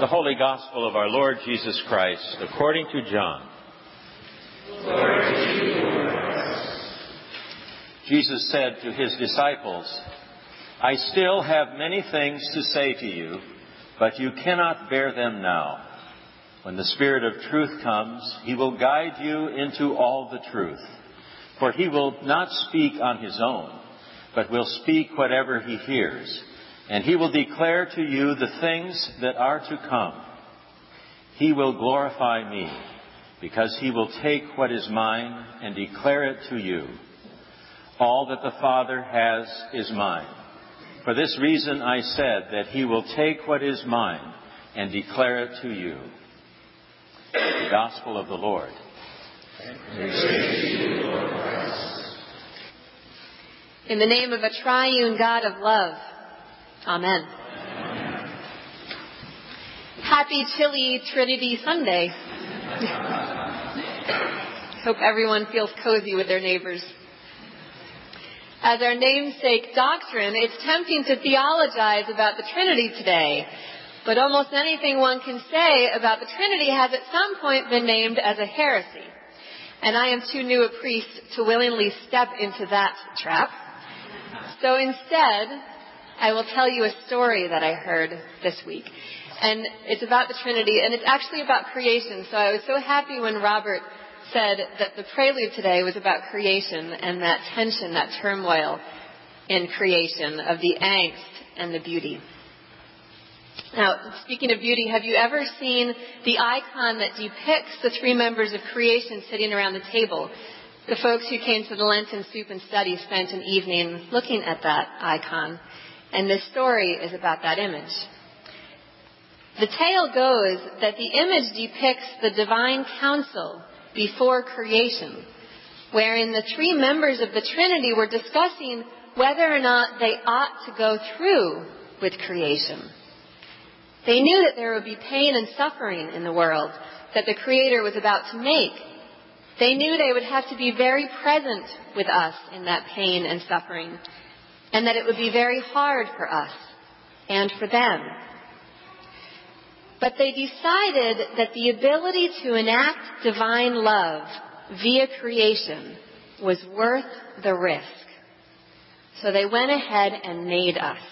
The Holy Gospel of our Lord Jesus Christ according to John. Jesus said to his disciples, I still have many things to say to you, but you cannot bear them now. When the Spirit of truth comes, he will guide you into all the truth. For he will not speak on his own, but will speak whatever he hears and he will declare to you the things that are to come. He will glorify me, because he will take what is mine and declare it to you. All that the Father has is mine. For this reason I said that he will take what is mine and declare it to you. The Gospel of the Lord. In the name of a triune God of love, Amen. Happy chilly Trinity Sunday. Hope everyone feels cozy with their neighbors. As our namesake doctrine, it's tempting to theologize about the Trinity today. But almost anything one can say about the Trinity has at some point been named as a heresy. And I am too new a priest to willingly step into that trap. So instead, I will tell you a story that I heard this week. And it's about the Trinity, and it's actually about creation. So I was so happy when Robert said that the prelude today was about creation and that tension, that turmoil in creation of the angst and the beauty. Now, speaking of beauty, have you ever seen the icon that depicts the three members of creation sitting around the table? The folks who came to the Lenten Soup and Study spent an evening looking at that icon. And this story is about that image. The tale goes that the image depicts the divine council before creation, wherein the three members of the Trinity were discussing whether or not they ought to go through with creation. They knew that there would be pain and suffering in the world that the Creator was about to make. They knew they would have to be very present with us in that pain and suffering and that it would be very hard for us and for them. But they decided that the ability to enact divine love via creation was worth the risk. So they went ahead and made us.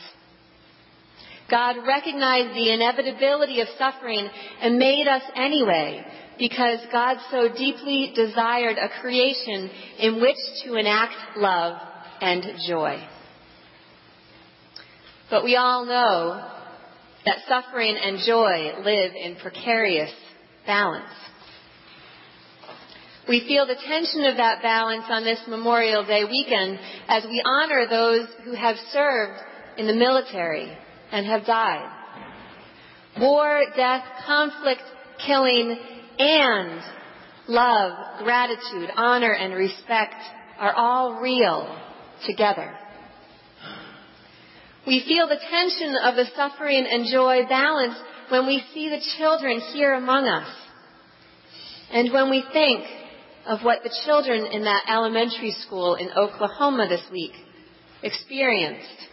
God recognized the inevitability of suffering and made us anyway because God so deeply desired a creation in which to enact love and joy. But we all know that suffering and joy live in precarious balance. We feel the tension of that balance on this Memorial Day weekend as we honor those who have served in the military and have died. War, death, conflict, killing, and love, gratitude, honor, and respect are all real together. We feel the tension of the suffering and joy balance when we see the children here among us. And when we think of what the children in that elementary school in Oklahoma this week experienced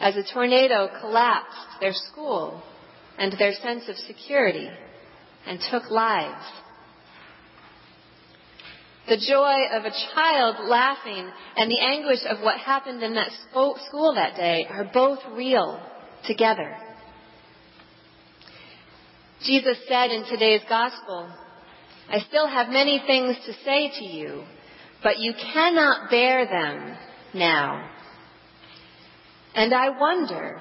as a tornado collapsed their school and their sense of security and took lives. The joy of a child laughing and the anguish of what happened in that school that day are both real together. Jesus said in today's gospel, I still have many things to say to you, but you cannot bear them now. And I wonder,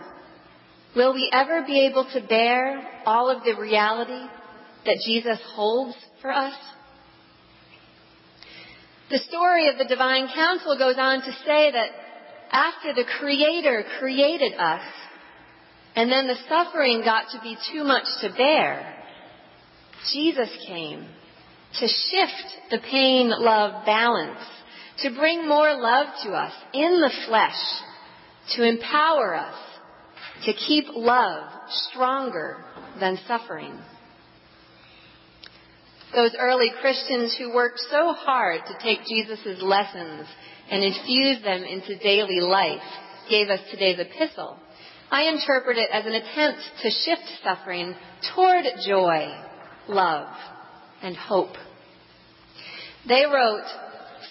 will we ever be able to bear all of the reality that Jesus holds for us? The story of the divine council goes on to say that after the Creator created us, and then the suffering got to be too much to bear, Jesus came to shift the pain love balance, to bring more love to us in the flesh, to empower us to keep love stronger than suffering. Those early Christians who worked so hard to take Jesus' lessons and infuse them into daily life gave us today's epistle, I interpret it as an attempt to shift suffering toward joy, love, and hope. They wrote,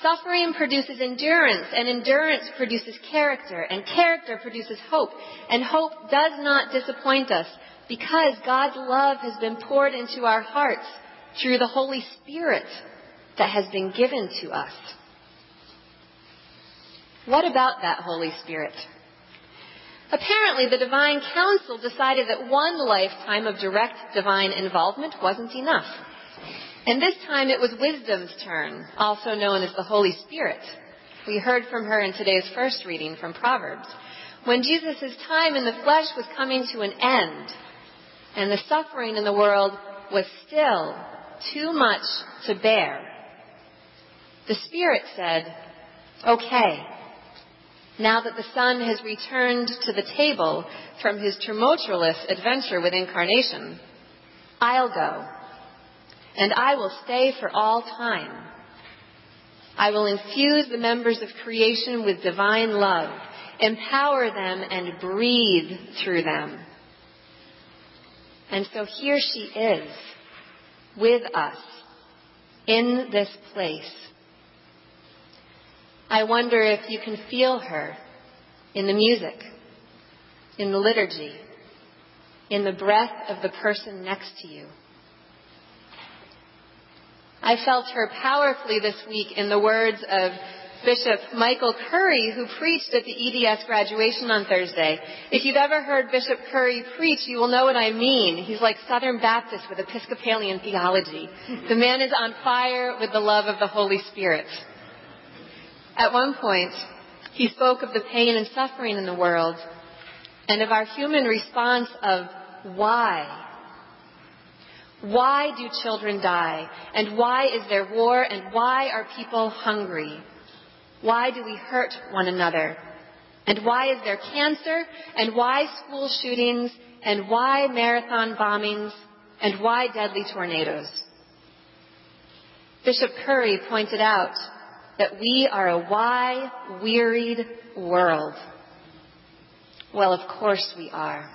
Suffering produces endurance, and endurance produces character, and character produces hope, and hope does not disappoint us because God's love has been poured into our hearts through the Holy Spirit that has been given to us. What about that Holy Spirit? Apparently, the Divine Council decided that one lifetime of direct divine involvement wasn't enough. And this time it was wisdom's turn, also known as the Holy Spirit. We heard from her in today's first reading from Proverbs. When Jesus' time in the flesh was coming to an end, and the suffering in the world was still too much to bear, the Spirit said, Okay, now that the Son has returned to the table from his tumultuous adventure with incarnation, I'll go and I will stay for all time. I will infuse the members of creation with divine love, empower them, and breathe through them. And so here she is, with us, in this place. I wonder if you can feel her in the music, in the liturgy, in the breath of the person next to you. I felt her powerfully this week in the words of Bishop Michael Curry, who preached at the EDS graduation on Thursday. If you've ever heard Bishop Curry preach, you will know what I mean. He's like Southern Baptist with Episcopalian theology. The man is on fire with the love of the Holy Spirit. At one point, he spoke of the pain and suffering in the world and of our human response of why why do children die? And why is there war? And why are people hungry? Why do we hurt one another? And why is there cancer? And why school shootings? And why marathon bombings? And why deadly tornadoes? Bishop Curry pointed out that we are a why wearied world. Well, of course we are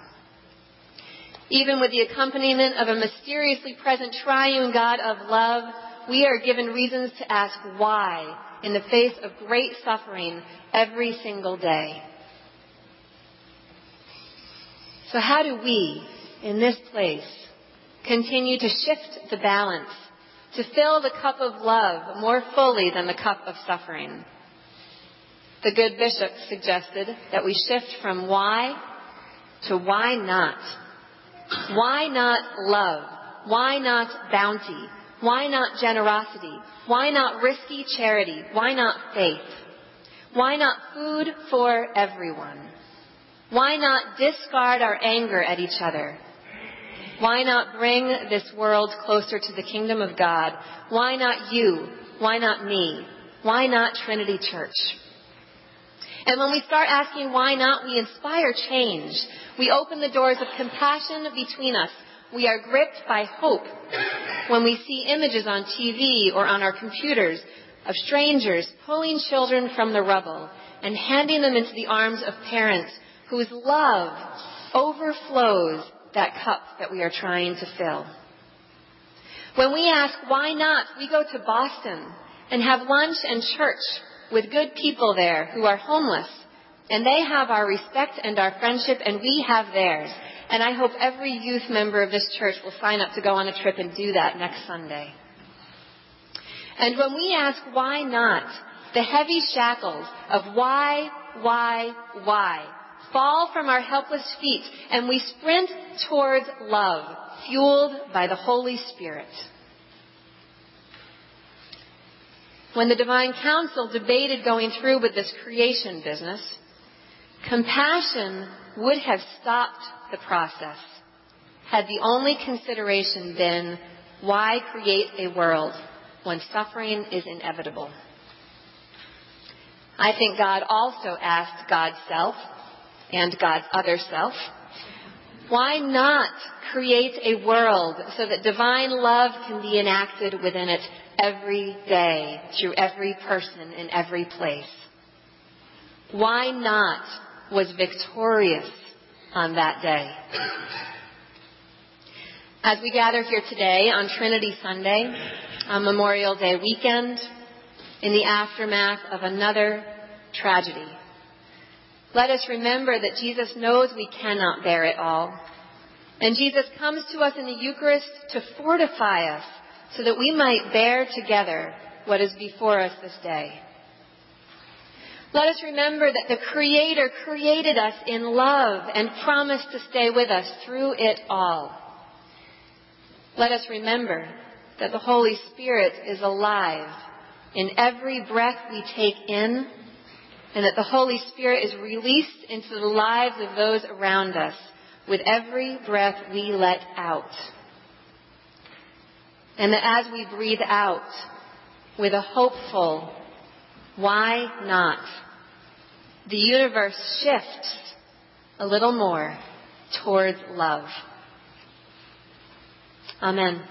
even with the accompaniment of a mysteriously present triune God of love, we are given reasons to ask why in the face of great suffering every single day. So how do we, in this place, continue to shift the balance, to fill the cup of love more fully than the cup of suffering? The good bishop suggested that we shift from why to why not why not love? Why not bounty? Why not generosity? Why not risky charity? Why not faith? Why not food for everyone? Why not discard our anger at each other? Why not bring this world closer to the kingdom of God? Why not you? Why not me? Why not Trinity Church? And when we start asking why not, we inspire change. We open the doors of compassion between us. We are gripped by hope when we see images on TV or on our computers of strangers pulling children from the rubble and handing them into the arms of parents whose love overflows that cup that we are trying to fill. When we ask why not, we go to Boston and have lunch and church with good people there who are homeless. And they have our respect and our friendship, and we have theirs. And I hope every youth member of this church will sign up to go on a trip and do that next Sunday. And when we ask why not, the heavy shackles of why, why, why fall from our helpless feet and we sprint towards love, fueled by the Holy Spirit. when the divine council debated going through with this creation business, compassion would have stopped the process had the only consideration been why create a world when suffering is inevitable. I think God also asked God's self and God's other self, why not create a world so that divine love can be enacted within it every day through every person in every place. Why not was victorious on that day. As we gather here today on Trinity Sunday, on Memorial Day weekend, in the aftermath of another tragedy, let us remember that Jesus knows we cannot bear it all. And Jesus comes to us in the Eucharist to fortify us so that we might bear together what is before us this day. Let us remember that the Creator created us in love and promised to stay with us through it all. Let us remember that the Holy Spirit is alive in every breath we take in and that the Holy Spirit is released into the lives of those around us with every breath we let out. And that as we breathe out with a hopeful, why not? The universe shifts a little more towards love. Amen.